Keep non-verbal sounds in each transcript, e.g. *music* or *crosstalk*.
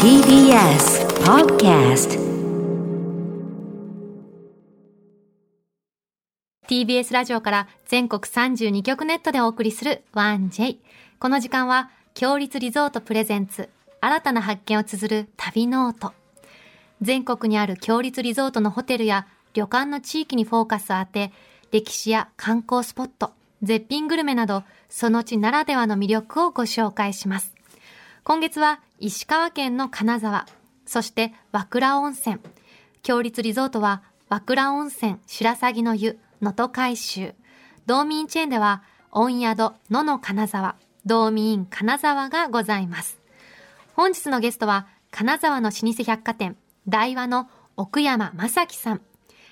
TBS Podcast TBS ラジオから全国32局ネットでお送りする 1J。この時間は、共立リゾート presents、新たな発見を綴る旅ノオト。全国にある共立リゾートのホテルや旅館の地域にフォーカスを当て、歴史や観光スポット、絶品グルメなど、その地ならではの魅力をご紹介します。今月は石川県の金沢、そして和倉温泉。強立リゾートは和倉温泉白鷺の湯能登海舟。道民チェーンでは温宿野の金沢、道民金沢がございます。本日のゲストは金沢の老舗百貨店大和の奥山正樹さん。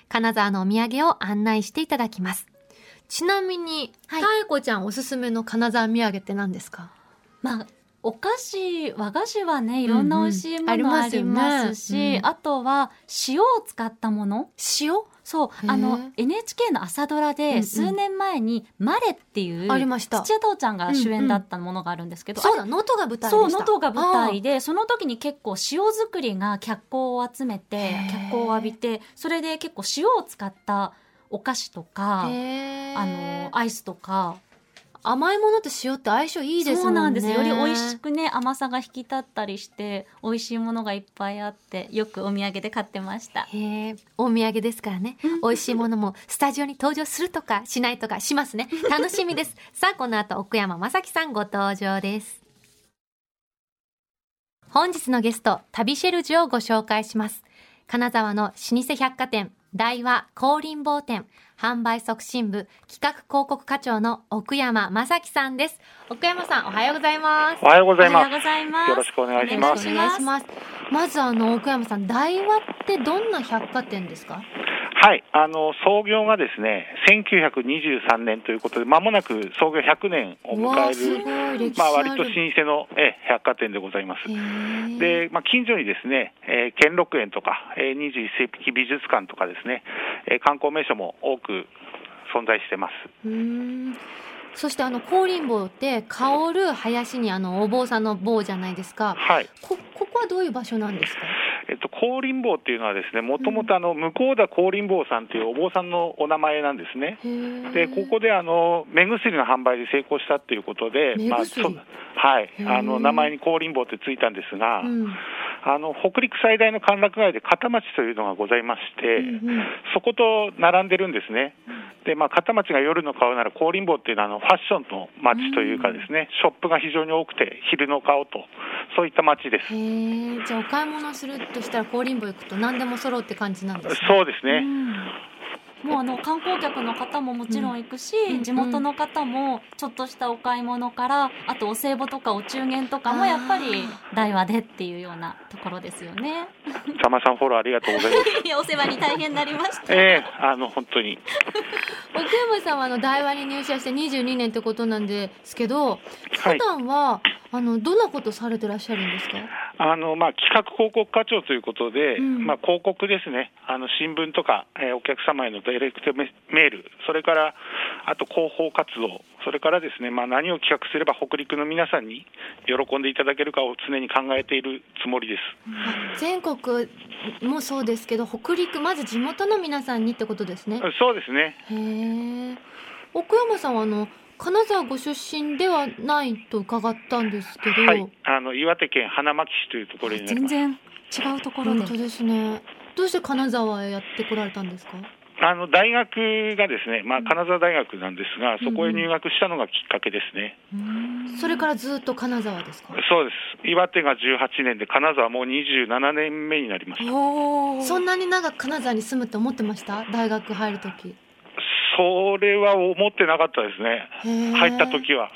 金沢のお土産を案内していただきます。ちなみに、はいたえこちゃんおすすめの金沢土産って何ですか？まあお菓子和菓子はねいろんな美味しいものありうんうんありまますすよね。うんしあとは塩を使ったもの。塩？そう。あの NHK の朝ドラでん数年前に「マレ」っていうありました。土屋太鳳ちゃんが主演だったものがあるんですけど、そうだ、能登が舞台でした。そう能登が舞台でその時に結構塩作りが脚光を集めて脚光を浴びてそれで結構塩を使ったお菓子とかあのアイスとか甘いものと塩って相性いいですもんね。そうなんですより美味しくね甘さが引き立ったりして美味しいものがいっぱいあってよくお土産で買ってましたへえ、お土産ですからね。美味しいものもスタジオに登場するとかしないとかしますね。*laughs* 楽しみです。さあ、この後、奥山正樹さんご登場です。本日のゲスト、旅シェルジュをご紹介します。金沢の老舗百貨店、大和光林坊店、販売促進部企画広告課長の奥山正樹さんです。奥山さん、おはようございますお。はようございおはようます。ございますよろしくお願いしますよろしくお願いします。まずあの奥山さん、大和ってどんな百貨店ですか？はい、あの創業がですね、1923年ということで、まもなく創業100年を迎える、まあ。割と老舗のえ百貨店でございます。で、まあ近所にですね、えー兼六園とか、えー21世紀美術館とかですね、えー観光名所も多く存在してます。そしてあの香林坊って香る林にあのお坊さんの坊じゃないですか。はい。こここはどういう場所なんですか？えっと、香林坊っていうのはですね、もともとあの、向田香林坊さんというお坊さんのお名前なんですね。でここであの目薬の販売で成功したっていうことで、目薬。そはい。あの名前に香林坊ってついたんですが、うんあの北陸最大の歓楽街で片町というのがございまして、そこと並んでるんですね。でまあ、片町が夜の顔なら香林坊っていうのはあのファッションの街というかですね、ショップが非常に多くて昼の顔とそういった街です。じゃあお買い物するとしたら香林坊行くと何でも揃うって感じなんですね。そうですね。うんもうあの観光客の方ももちろん行くし、うん地元の方もちょっとしたお買い物からあとお歳暮とかお中元とかもやっぱり大和でっていうようなところですよね。ざまさんフォローありがとうございます。*laughs* お世話に大変になりました。ええあの本当に。*laughs* 奥山さんはあの大和に入社して22年ってことなんですけど、はい普段はあのどんなことされてらっしゃるんですか？あのまあ、企画広告課長ということで、うんまあ、広告ですね、あの新聞とか、えーお客様へのダイレクトメメール、それからあと広報活動、それからですね、まあ、何を企画すれば北陸の皆さんに喜んでいただけるかを常に考えているつもりです。全国もそうですけど北陸まず地元の皆さんにってことですね。そうですね、へえ。奥山さんはあの金沢ご出身ではないと伺ったんですけど、はい、あの岩手県花巻市というところになり全ます。然違うところで本当ですね。どうして金沢へやってこられたんですか？あの大学がですね、まあ、金沢大学なんですが、そこへ入学したのがきっかけですね。それからずっと金沢ですか？そうです。岩手が18年で、金沢もう27年目になりました。そんなに長く金沢に住むって思ってました？大学入る時。それは思ってなかったですね。入った時は。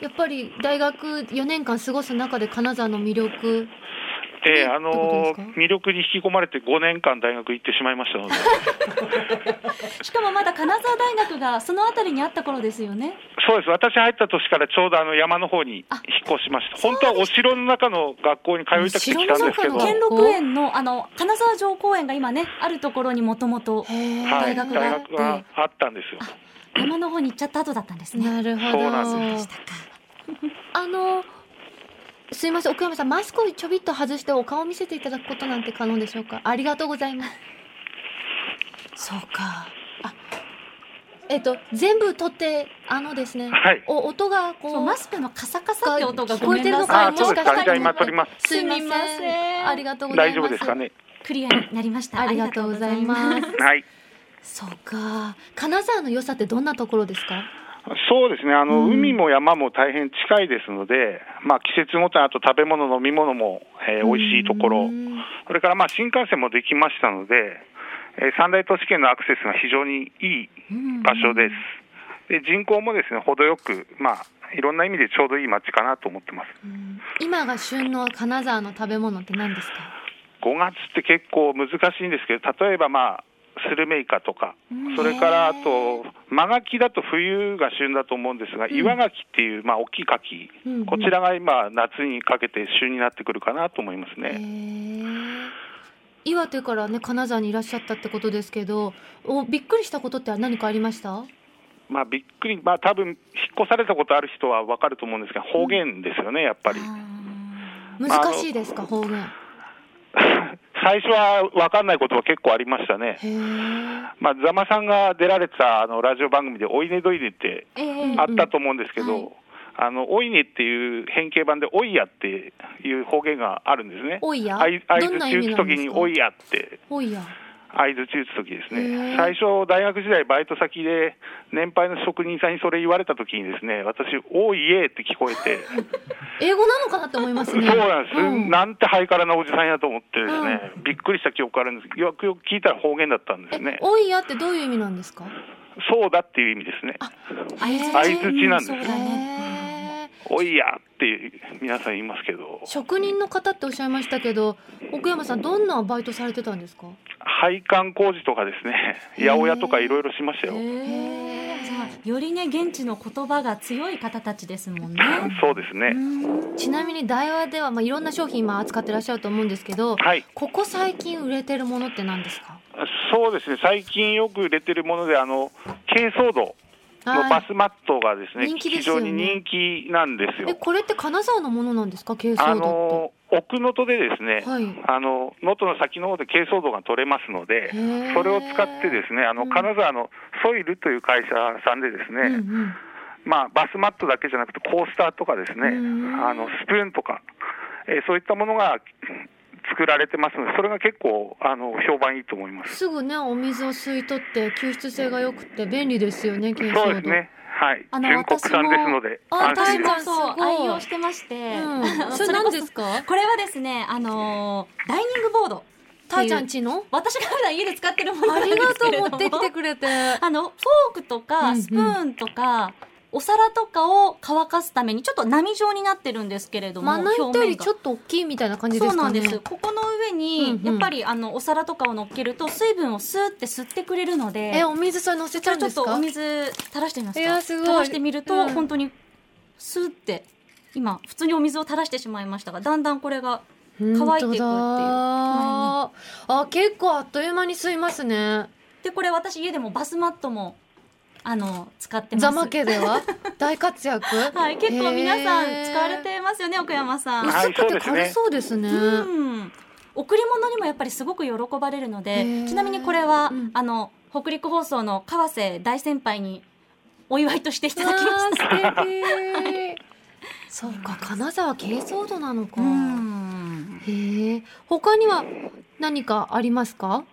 やっぱり大学4年間過ごす中で金沢の魅力ええあってことですのか？魅力に引き込まれて5年間大学行ってしまいましたので、*laughs* しかもまだ金沢大学がその辺りにあった頃ですよね。そうです、私入った年からちょうどあの山の方に引っ越しました。本当はお城の中の学校に通いたくて来たんですけど、お城の中の兼六園のあの金沢城公園が今ねあるところにもともと大学があって大学があったんですよ。山の方に行っちゃった後だったんですね。なるほそうなんどですでしたか。あのすいません奥山さんマスクをちょびっと外してお顔を見せていただくことなんて可能でしょうか？ありがとうございます。そうか。あえっと全部取ってあのですね、はい。お音がこそううマスクのカサカサって音がご聞こえてるのかもしかしたら。すす。すみません。ありがとうござい大ます。丈夫ですかね？クリアになりました。ありがとうございます。はい。そうか。金沢の良さってどんなところですか？そうですね、あの、うん。海も山も大変近いですので、まあ、季節ごとにあと食べ物、飲み物も、えー美味しいところ、うんそれからまあ新幹線もできましたので、えー三大都市圏のアクセスが非常にいい場所です。で人口もですね程よく、まあ、いろんな意味でちょうどいい街かなと思ってます。うん。今が旬の金沢の食べ物って何ですか？5月って結構難しいんですけど、例えばまあ、スルメイカとか、それからあと、マガキだと冬が旬だと思うんですが、岩ガキっていう、まあ、大きいカキ、こちらが今、夏にかけて旬になってくるかなと思いますへね。ー。岩手からね金沢にいらっしゃったってことですけどおびっくりしたことって何かありました？まあ、びっくり、まあ多分引っ越されたことある人は分かると思うんですが、方言ですよね、やっぱり。難しいですか方言？*laughs* 最初は分かんないことは結構ありましたね。まあ、座間さんが出られてたあのラジオ番組で、おいねどいねってええ。あったと思うんですけど、はい。あのおいねっていう変形版で、おいやっていう方言があるんですね。おいや？あい相どんな意づち打つときに、おいやって、おいや。相づち打つときですね、最初、大学時代、バイト先で、年配の職人さんにそれ言われたときにですね、私、おいえって聞こえて、*laughs* 英語なのかなって思いますね。そうなんです、うん。なんてハイカラなおじさんやと思ってですね、びっくりした記憶あるんです。よくよく聞いたら方言だったんですね。え。おいやってどういう意味なんですか？そうだっていう意味ですね。相相づちなんです。ねおいやって皆さん言いますけど、職人の方っておっしゃいましたけど奥山さんどんなバイトされてたんですか？配管工事とかですね、八百屋とかいろいろしましたよ。へじーゃあよりね現地の言葉が強い方たちですもんね。そうですね。ちなみに大和では、まあ、いろんな商品今扱ってらっしゃると思うんですけど、はい、ここ最近売れてるものって何ですか？そうですね、最近よく売れてるもので、あの珪藻土のバスマットがですね、人気で非常に人気なんですよ。えこれって金沢のものなんですか？珪あ藻土の奥能登でですね、はい。あの能登の先の方で珪藻土が取れますのでそれを使ってですね、あのうん。金沢のソイルという会社さんでですね、うんうん。まあ、バスマットだけじゃなくて、コースターとかですね、うん。あのスプーンとか、えーそういったものが作られてますので、それが結構あの評判いいと思います。すぐねお水を吸い取って吸湿性が良くて便利ですよねそうですね、はい、あの純国産ですので、私もあ安心大丈夫そう。すごい愛用してまして、うん、*laughs* それ何ですか？これはですねあのーダイニングボード。たーちゃんちの？私が普段家で使ってるものなんでありがとう持ってきてくれて。あのフォークとうんうん。かスプーンとか、お皿とかを乾かすためにちょっと波状になってるんですけれどもまな板よりちょっっと大きいみたいな感じですかね。そうなんです。ここの上に、やっぱりあのお皿とかを乗っけると水分をスーって吸ってくれるのでえお水それ乗せちゃうんですか？ちょっとお水垂らしてみますか？いやすごい。垂らしてみると、うん。本当にスーって今普通にお水を垂らしてしまいましたがだんだんこれが乾いていくっていう。あ結構あっという間に吸いますね。でこれ私家でもバスマットもあの使ってます。ザマ家では？*laughs* 大活躍？はい結構皆さん使われてますよね奥山さん、はい薄くて軽そうですね。うん。贈り物にもやっぱりすごく喜ばれるのへでー。ちなみにこれは、うん。あの北陸放送の川瀬大先輩にお祝いとしていただきました。わあ素敵。そうか金沢珪藻土なのか。うん。へえ他には何かありますか？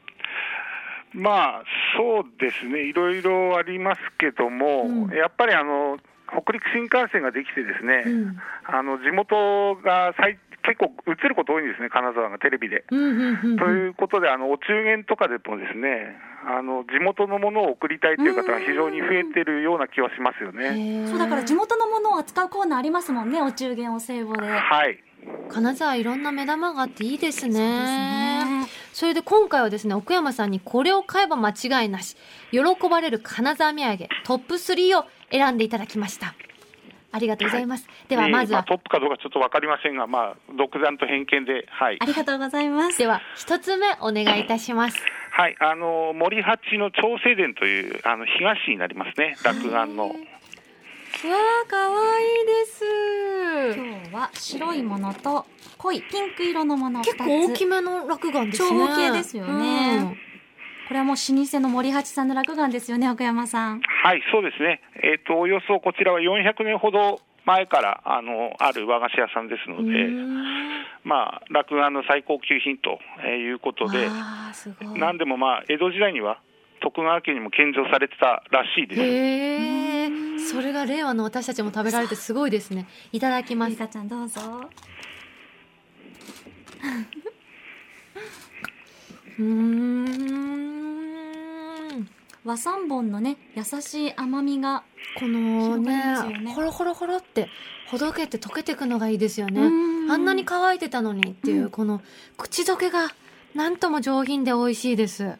まあそうですね、いろいろありますけども、うん。やっぱりあの北陸新幹線ができて、ですね、うん。あの地元が最結構映ること多いんですね、金沢がテレビで。うんうんうんということで、あのお中元とかでもですねあの地元のものを送りたいという方が非常に増えてるような気はしますよね。そうだから地元のものを扱うコーナーありますもんねお中元お歳暮で。はい。金沢いろんな目玉があっていいですねそれで今回はですね奥山さんにこれを買えば間違いなし喜ばれる金沢土産トップ3を選んでいただきました。ありがとうございます、ではまずは。えーあ、トップかどうかちょっと分かりませんが、まあ、独断と偏見で、はい。あ、りがとうございます。では一つ目お願いいたします。はい、あの森八の長生殿というあの東になりますね、落雁の。わあ可愛いです今日は白いものと濃いピンク色のもの2つ結構大きめの落眼ですね。長方形ですよねこれはもう老舗の森八さんの落眼ですよね奥山さんはい、そうですね。えっ、と、およそこちらは400年ほど前から、あの、ある和菓子屋さんですのうん。で、うんまあ、落眼の最高級品とえーいうことで、わあすごい。なんでもまあ、江戸時代には徳川家にも献上されてたらしいです。へえ。それが令和の私たちも食べられてすごいですね。いただきますリ。カちゃんどうぞうーん。和三本のね優しい甘みがこのねねほろほろほろってほどけて溶けていくのがいいですよね。うんあんなに乾いてたのにっていう、うんこの口どけがなんとも上品で美味しいです。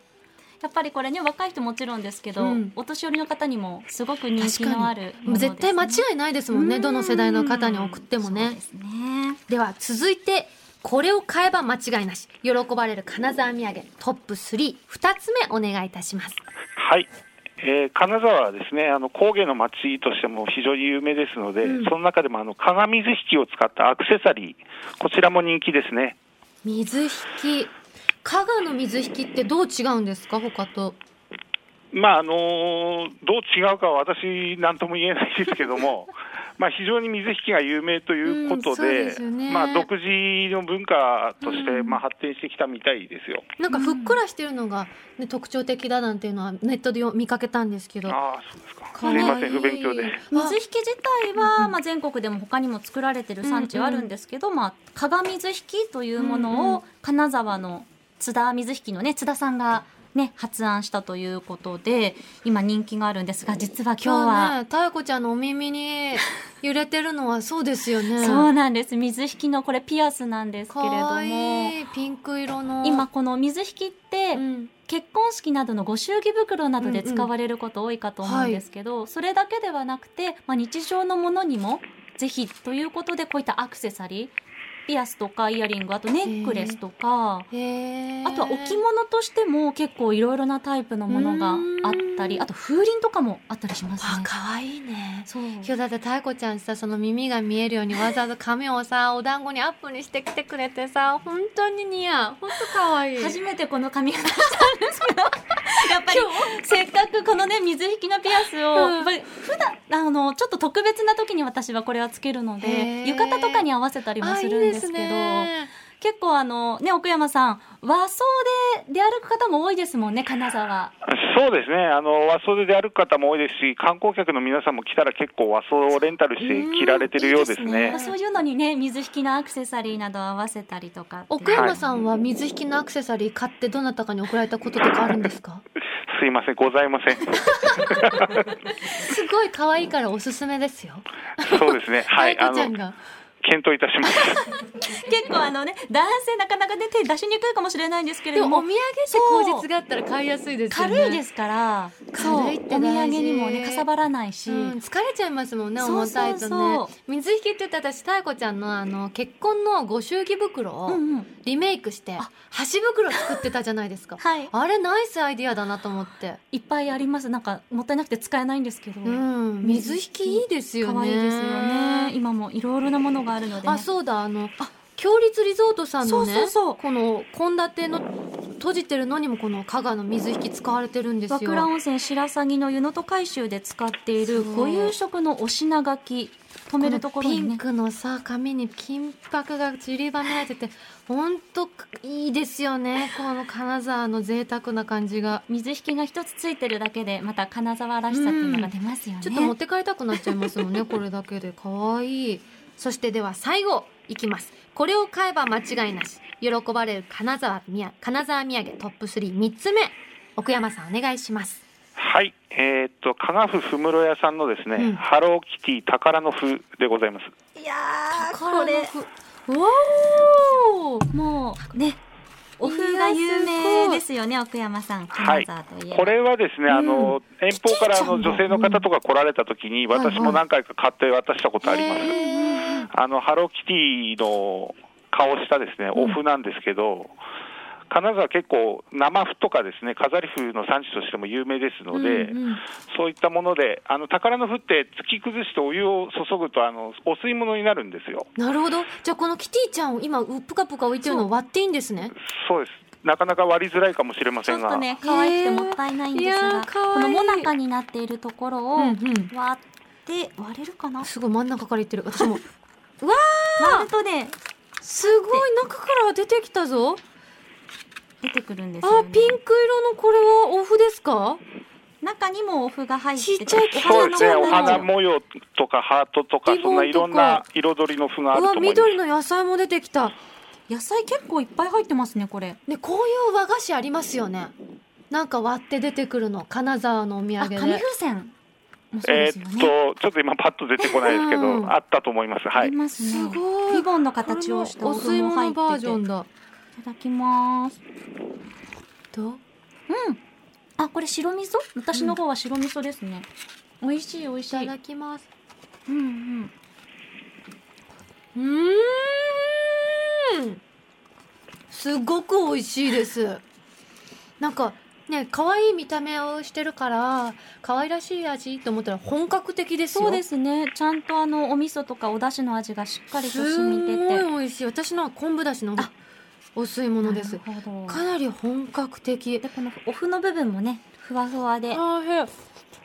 やっぱりこれね若い人もちろんですけど、うん。お年寄りの方にもすごく人気のあるね。絶対間違いないですもんね。うん。どの世代の方に送ってもね。ね。では続いてこれを買えば間違いなし。喜ばれる金沢土産トップ32つ目お願いいたします。はい。えー金沢はですね、あの工芸の町としても非常に有名ですので、うん。その中でもあの鏡水引を使ったアクセサリー、こちらも人気ですね。水引き加賀の水引きってどう違うんですか？他と。まああのーどう違うかは私、なんとも言えないですけども、*laughs* まあ非常に水引きが有名ということうんで、ね。まあ独自の文化として、うん。まあ発展してきたみたいですよ。なんかふっくらしてるのが、ね、特徴的だなんていうのはネットで見かけたんですけど。ああ、そうですか。すかわいい。いません、不勉強で。水引き自体は、まあ、全国でも他にも作られてる産地はあるんですけど、まあ、鏡水引きというものうんうんを金沢の津田水引きのね津田さんがね発案したということで今人気があるんですが実は今日今は日ね妙子ちゃんのお耳に揺れてるのはそうですよね。そうなんです。水引きのこれピアスなんですけれども。かわいいピンク色の。今この水引きって、うん。結婚式などのご祝儀袋などで使われること多いかと思うんですけど、それだけではなくて、まあ、日常のものにもぜひということでこういったアクセサリーピアスとかイヤリングあとネックレスとかあとは置物としても結構いろいろなタイプのものがあったりあと風鈴とかもあったりしますね。あ可愛いね。そう。今日だって妙子ちゃんさその耳が見えるようにわざわざ髪をさお団子にアップにしてきてくれてさ本当に似合う。本当可愛い。初めてこの髪型したんですけどこのね水引きのピアスを、うん。やっぱり普段あのちょっと特別な時に私はこれはつけるのへでー。浴衣とかに合わせたりもあするんですけど結構あのね奥山さん和装で出歩く方も多いですもんね金沢。そうですね、あの和装で歩く方も多いですし、観光客の皆さんも来たら結構和装をレンタルして着られてるようですうんいいねです。そういうのにね水引きのアクセサリーなど合わせたりとか。奥山さんは水引きのアクセサリー買ってどなたかに送られたこととかあるんですか？*laughs* すいません、ございません。*laughs* すごい可愛いからおすすめですよ。そうですね、はい、あの妙子ちゃんが検討いたします。*laughs* 結構あのね男性なかなかね手出しにくいかもしれないんですけれども。でもお土産って口実があったら買いやすいですよね。軽いですから軽いってお土産にもねかさばらないし、うん、疲れちゃいますもんね重たいとね。そうそう水引きって言ったら私妙子ちゃんのあの結婚のご祝儀袋をうんうん。リメイクしてあ。箸袋作ってたじゃないですか。はい。あれナイスアイディアだなと思って。いっぱいあります。なんかもったいなくて使えないんですけど、うん。水引きいいですよね。可愛いですよね今もいろいろなものがあるので、ね、あそうだあのあ強立リゾートさんのねそうそうそう。この献立の閉じてるのにもこの加賀の水引き使われてるんですよ。和倉温泉白鷺の湯の戸回収で使っているご夕食のお品書き止めるところにね。ピンクのさ紙に金箔が散りばめられててほんといいですよね。この金沢の贅沢な感じが。水引きが一つついてるだけでまた金沢らしさっていうのが出ますよね、ちょっと持って帰りたくなっちゃいますもんね *laughs* これだけで。可愛いそしてでは最後いきます。これを買えば間違いなし。喜ばれる金沢みや金沢土産トップ33つ目。奥山さんお願いしますはい、えーっと、加賀府ふむろ屋さんのですね、うん。ハローキティ宝の符でございます。いやー宝のこれ。符うわー。もう。ね。お風が有名ですよね奥山さん。金沢といこれはですね、あの遠方からあの女性の方とか来られた時に、私も何回か買って渡したことあります。あのハローキティの顔したですね、お符なんですけど、金沢結構生麩とかですね飾り麩の産地としても有名ですので、うんうん。そういったものであの宝の麩って突き崩してお湯を注ぐとあのお吸い物になるんですよ。なるほど。じゃあこのキティちゃんを今うぷかぷか置いてるのを割っていいんですね？そうです。なかなか割りづらいかもしれまちせんが。ょっとね。可愛くてもったいないんですがこのもなかになっているところをうんうん。割って割れるかな？すごい真ん中からいってる。私も。*laughs* 割るとねすごい中から出てきたぞ出てくるんですよ、ね、あピンク色のこれはお麩ですか？中にもお麩が入っててちっちゃいそうですね。花模様とかハートとかそんないろんな彩りの麩があうわると思います。緑の野菜も出てきた。野菜結構いっぱい入ってますねこれ。ねこういう和菓子ありますよね。なんか割って出てくるの金沢のお土産で。あ紙風船ね、ーっとちょっと今パッと出てこないですけど、うん。あったと思いますはあいりますね。すごい。リボンの形をしたお吸い物バージョンだただきます。どう？うん。あこれ白味噌？私の方は白味噌ですね、美味しい美味しい。いただきます。うんうん。うーん。すごく美味しいです。なんかね可愛い見た目をしてるから可愛らしい味と思ったら本格的ですよ。そうですね。ちゃんとあのお味噌とかお出汁の味がしっかりとす染みてて。ごい美味しい。私のは昆布だしのあお吸い物です。かなり本格的。でこのお麩の部分もねふわふわで、あーへう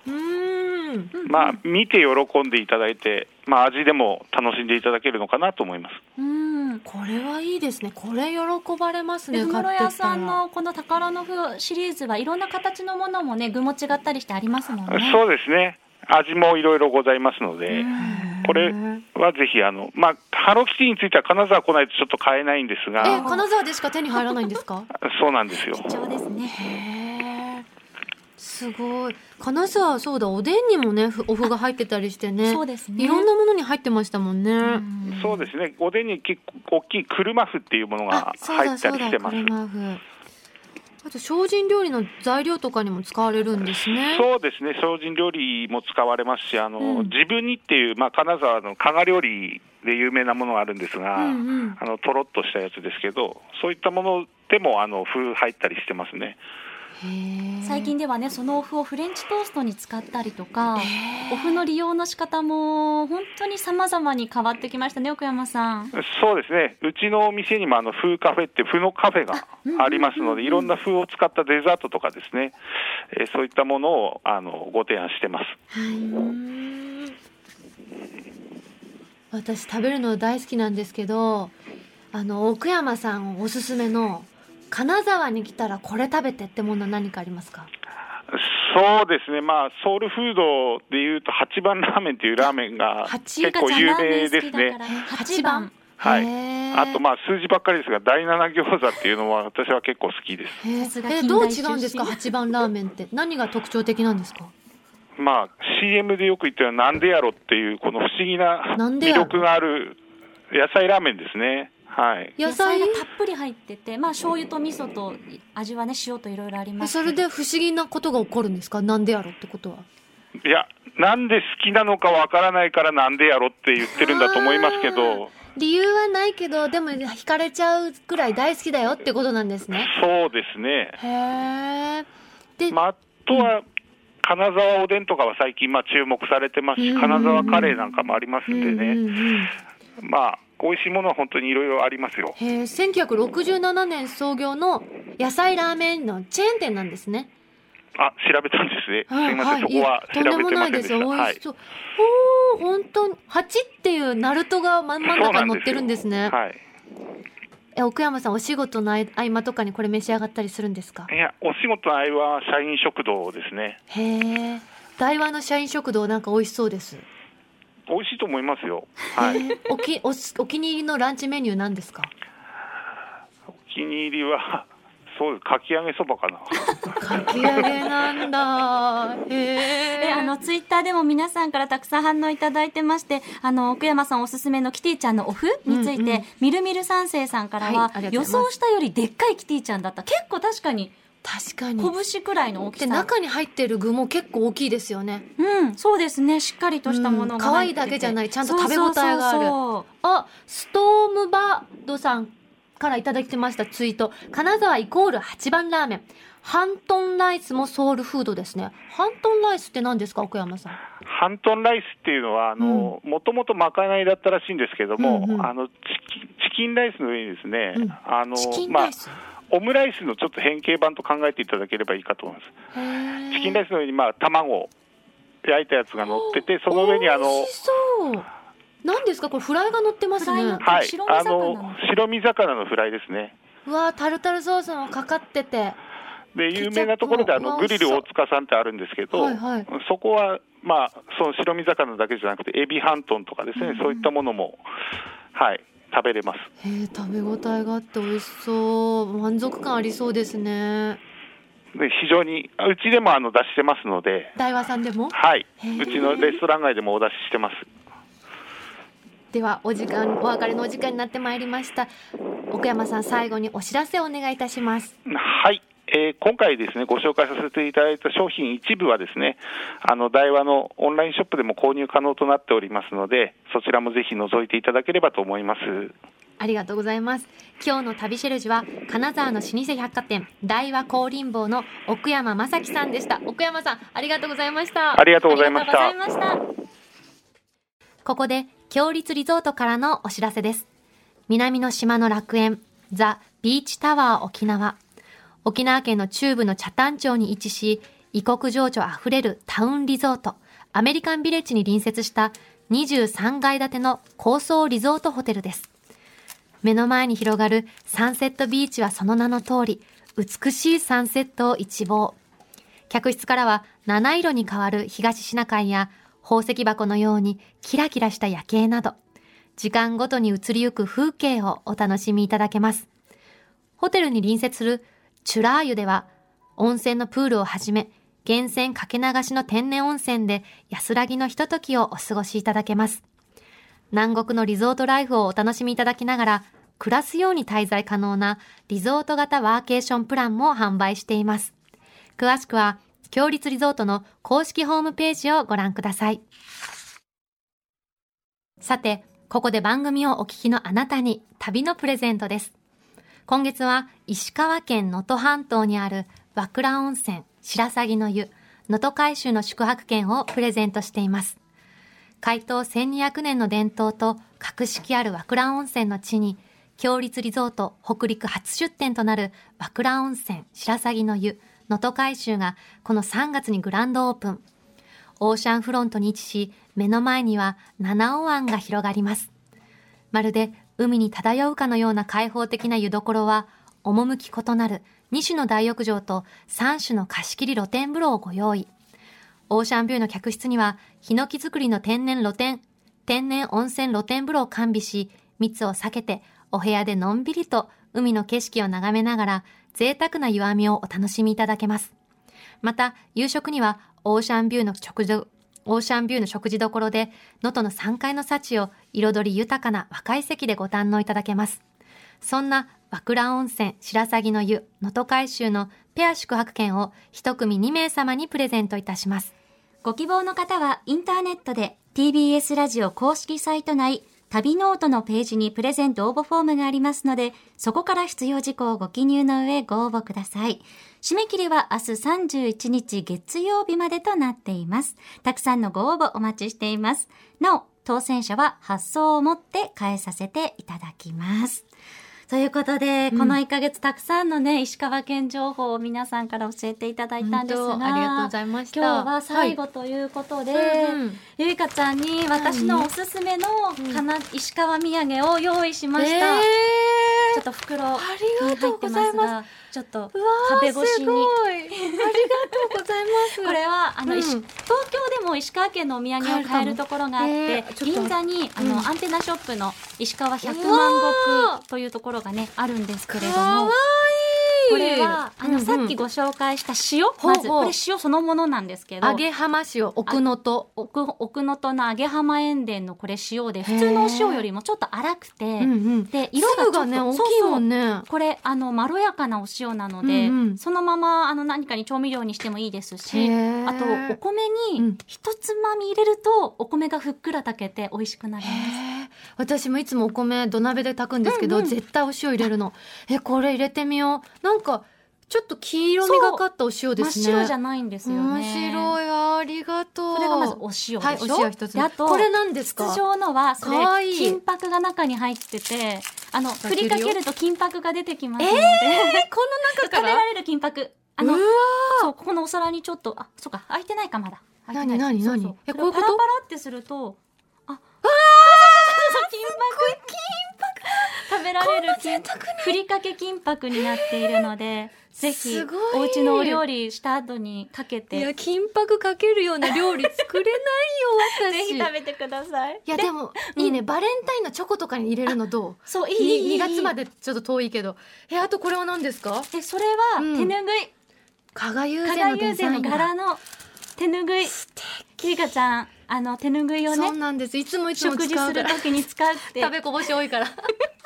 ーん。うんまあ見て喜んでいただいてまあ味でも楽しんでいただけるのかなと思います。うん。これはいいですね。これ喜ばれますでね買ふもろ屋さんのこの宝の麩シリーズはいろんな形のものもね具も違ったりしてありますもんね。そうですね味もいろいろございますので、うん。これはぜひあの、まあ、ハローキティについては金沢来ないとちょっと買えないんですえが、金沢でしか手に入らないんですか？そうなんですよ。貴重ですね。すごい。金沢そうだおでんにもねふお麩が入ってたりしてね。そうですね。いろんなものに入ってましたもんね、うん。そうですね、おでんに結構大きい車麩っていうものあが入っただそうだりしてます。車麩あと精進料理の材料とかにも使われるんですね。そうですね、精進料理も使われますし、あの、うん。自分にっていう、まあ、金沢の加賀料理で有名なものがあるんですが、うんうんあのとろっとしたやつですけど、そういったものでもあの風入ったりしてますね。最近ではねそのお麩をフレンチトーストに使ったりとかお麩の利用の仕方も本当に様々に変わってきましたね奥山さん。そうですね、うちのお店にもあの風カフェって、風のカフェがありますので、いろんな風を使ったデザートとかですね、えーそういったものをあのご提案してます。はい。私食べるの大好きなんですけどあの奥山さんおすすめの金沢に来たらこれ食べてってものは何かありますか？そうですね、まあ、ソウルフードでいうと、八番ラーメンっていうラーメンが八結構有名ですね。8番はい。あと、まあ、数字ばっかりですが、第七餃子っていうのは、私は結構好きです。えどう違うんですか？八番ラーメンって。何が特徴的なんですか？まあ、CM でよく言ってるなんでやろっていう、この不思議ななんでやろ？魅力がある野菜ラーメンですね。はい。野野菜？菜がたっぷり入っててまあ醤油と味噌と味はね塩といろいろありますそれで不思議なことが起こるんですか？なんでやろってことは？いや、なんで好きなのかわからないからなんでやろって言ってるんだと思いますけど、理由はないけどでも惹かれちゃうくらい大好きだよってことなんですね。そうですね。へえで、まあ、あとは、金沢おでんとかは最近まあ注目されてますし、うん。金沢カレーなんかもありますんでね、うん。まあ、美味しいものは本当にいろいろありますよ。へえ1967年創業の野菜ラーメンのチェーン店なんですね。あ、調べたんですね。すはいません、そこは調いやとんでもべてないで。ませんですした。美はい。味しそう。おお、本当に八っていうナルトが真ん中に乗ってるんですね。はい。え奥山さんお仕事の合合間とかにこれ召し上がったりするんですか？いや、お仕事の合間は社員食堂ですね。へえ。大和の社員食堂なんか美味しそうです。美味しいと思いますよ。はい。おきおすお気に入りのランチメニューなんですか？お気に入りは、そうです、かき揚げそばかな。かき揚げなんだ。へえ。であのツイッターでも皆さんからたくさん反応いただいてましてあの奥山さんおすすめのキティちゃんのお麩について、うんうんみるみる三世さんからはいは、い予想したよりでっかいキティちゃんだった結構確かに確かに。拳くらいの大きでさ中に入ってる具も結構大きいですよね。うんそうですねしっかりとしたものがうん可愛いだけじゃないちゃんと食べ応えがあるあ、ストームバードさんからいただきましたツイート。金沢イコール8番ラーメン。ハントンライスもソウルフードですね。ハントンライスって何ですか、奥山さん。ハントンライスっていうのは、あの、もともとまかないだったらしいんですけども、うんうんあの、チキンチキンライスの上にですね、うんあのチキン、まあライ、ス？オムライスのちょっと変形版と考えていただければいいかと思います。チキンライススの上に、まあ、卵、焼いたやつが乗ってて、その上にあの、美味しそう。何ですか？これフライが乗ってますね。はい白、身あ魚のの、白身魚のフライですね。うわータルタルソースもかかってて。で有名なところであのグリル大塚さんってあるんですけど、はいはいそこは、まあ、その白身魚だけじゃなくて、エビハントンとかですね、そういったものも、はい、食べれます。へえ食べ応えがあって美味しそう。満足感ありそうですね。で非常に、あうちでもあの出してますので、大和さんでも？はい、うちのレストラン街でもお出ししてます。ではお時間お別れのお時間になってまいりました奥山さん最後にお知らせをお願いいたしますはい、えー今回ですね、ご紹介させていただいた商品一部はですね、あの、大和のオンラインショップでも購入可能となっておりますので、そちらもぜひ覗いていただければと思います。ありがとうございます今日の旅シェルジュは金沢の老舗百貨店大和香林坊の奥山正樹さんでした奥山さんありがとうございましたありがとうございましたした。ここで、強立リゾートからのお知らせです。南の島の楽園、ザ・ビーチタワー沖縄。沖縄県の中部の北谷町に位置し、異国情緒あふれるタウンリゾート、アメリカンビレッジに隣接した23階建ての高層リゾートホテルです。目の前に広がるサンセットビーチはその名の通り、美しいサンセットを一望。客室からは七色に変わる東シナ海や宝石箱のようにキラキラした夜景など、時間ごとに移りゆく風景をお楽しみいただけます。ホテルに隣接するチュラー湯では、温泉のプールをはじめ、源泉かけ流しの天然温泉で安らぎのひとときをお過ごしいただけます。南国のリゾートライフをお楽しみいただきながら、暮らすように滞在可能なリゾート型ワーケーションプランも販売しています。詳しくは、強立リゾートの公式ホームページをご覧ください。さて、ここで番組をお聞きのあなたに旅のプレゼントです。今月は石川県能登半島にある和倉温泉白鷺の湯能登海舟の宿泊券をプレゼントしています。開湯1200年の伝統と格式ある和倉温泉の地に、強立リゾート北陸初出店となる和倉温泉白鷺の湯能登海舟がこの3月にグランドオープン。オーシャンフロントに位置し、目の前には七尾湾が広がります。まるで海に漂うかのような開放的な湯どころは、趣異なる2種の大浴場と3種の貸し切り露天風呂をご用意。オーシャンビューの客室には、ヒノキ作りの天然露天、天然温泉露天風呂を完備し、密を避けて、お部屋でのんびりと海の景色を眺めながら、贅沢な湯あみをお楽しみいただけます。また、夕食には、オーシャンビューの食事、オーシャンビューの食事どころで、能登の3階の幸を彩り豊かな若い席でご堪能いただけます。そんな和倉温泉白鷺の湯能登海舟のペア宿泊券を一組2名様にプレゼントいたします。ご希望の方はインターネットで TBS ラジオ公式サイト内旅ノオトのページにプレゼント応募フォームがありますので、そこから必要事項をご記入の上ご応募ください。締め切りは明日31日月曜日までとなっています。たくさんのご応募お待ちしています。なお、当選者は発送をもって代えさせていただきます。ということで、うん。この1ヶ月たくさんのね、石川県情報を皆さんから教えていただいたんですが、ありがとうございました。今日は最後ということで、ゆいかちゃんに私のおすすめのかな、石川土産を用意しました。えちょっと袋にありがとうございます。入ってが、ちょっと壁ー越しにすごい。ありがとうございます。*laughs* これはあの、うん石東京でも石川県のお土産を買えるところがあって、買え銀座にあの、うんアンテナショップの石川百万ー石というところがねあるんですけれどかわも。これはあの、さっきご紹介した塩、まずこれ塩そのものなんですけど。揚げ浜塩奥能登。奥奥能登の揚げ浜塩田のこれ塩で普通のお塩よりもちょっと粗くて。で色がちょっと粒がね大きいもんね。これあのまろやかなお塩なので、そのままあの何かに調味料にしてもいいですしあとお米うん。に一つまみ入れるとお米がふっくら炊けて美味しくなります。私もいつもお米土鍋で炊くんですけど、うんうん絶対お塩入れるの。え、これ入れてみよう。なんか、ちょっと黄色みがかったお塩ですね。真っ白じゃないんですよね。面白い。ありがとう。それがまずお塩でしょ？はい、お塩一つ。であとこれなんですか？筒状のはそれ金箔が中に入っててあの振りかけると金箔が出てきますので、この中から？食べられる金箔あのうわそうここのお皿にちょっとあそうか開いてないかまだ何何何？えこういうこと？パラパラってするとああ金箔金箔食べられる金ふりかけ金箔になっているので *laughs* ぜひお家のお料理した後にかけいてや、金箔かけるような料理作れないよ、私。*laughs* ぜひ食べてください。いや、でも、いいね。バレンタインのチョコとかに入れるのどう？そういいいいいい。2月までちょっと遠いけど。え、あとこれは何ですか？でそれはうん。手ぬぐい、加賀友加禅の柄の手ぬぐいキリカちゃんあの手ぬぐいをそうねなんです。いつもいつも食事する。時に使うって。*laughs* 食べこぼし多いから。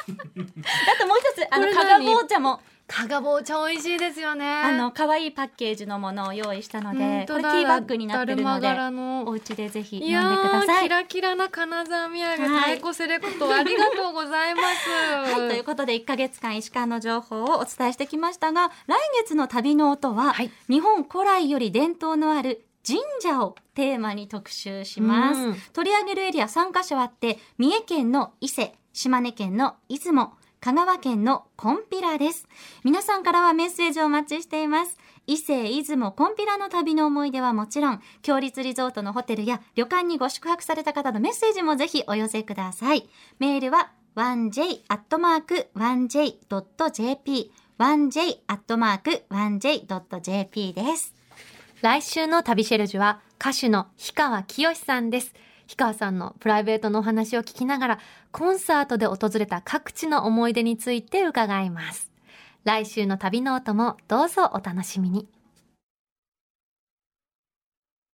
あともう一つあの加賀棒茶も。加賀棒茶美味しいですよね。あの可愛いパッケージのものを用意したの本でこれティーバッグになってるのでお家でぜひ飲んでくだーさい。キラキラな金沢土産、はい。太鼓セレクトありがとうございます。*laughs* はい、ということで1ヶ月間石川の情報をお伝えしてきましたが来月の旅の音は、はい。日本古来より伝統のある神社をテーマに特集します、うん。取り上げるエリア3カ所あって三重県の伊勢島根県の出雲香川県のコンピラです。皆さんからはメッセージをお待ちしています。伊勢出雲コンピラの旅の思い出はもちろん強立リゾートのホテルや旅館にご宿泊された方のメッセージもぜひお寄せください。メールは 1j.1j.jp 1j.1j.jp です。来週の旅シェルジュは歌手の氷川きよしさんです。氷川さんのプライベートのお話を聞きながら、コンサートで訪れた各地の思い出について伺います。来週の旅ノオトもどうぞお楽しみに。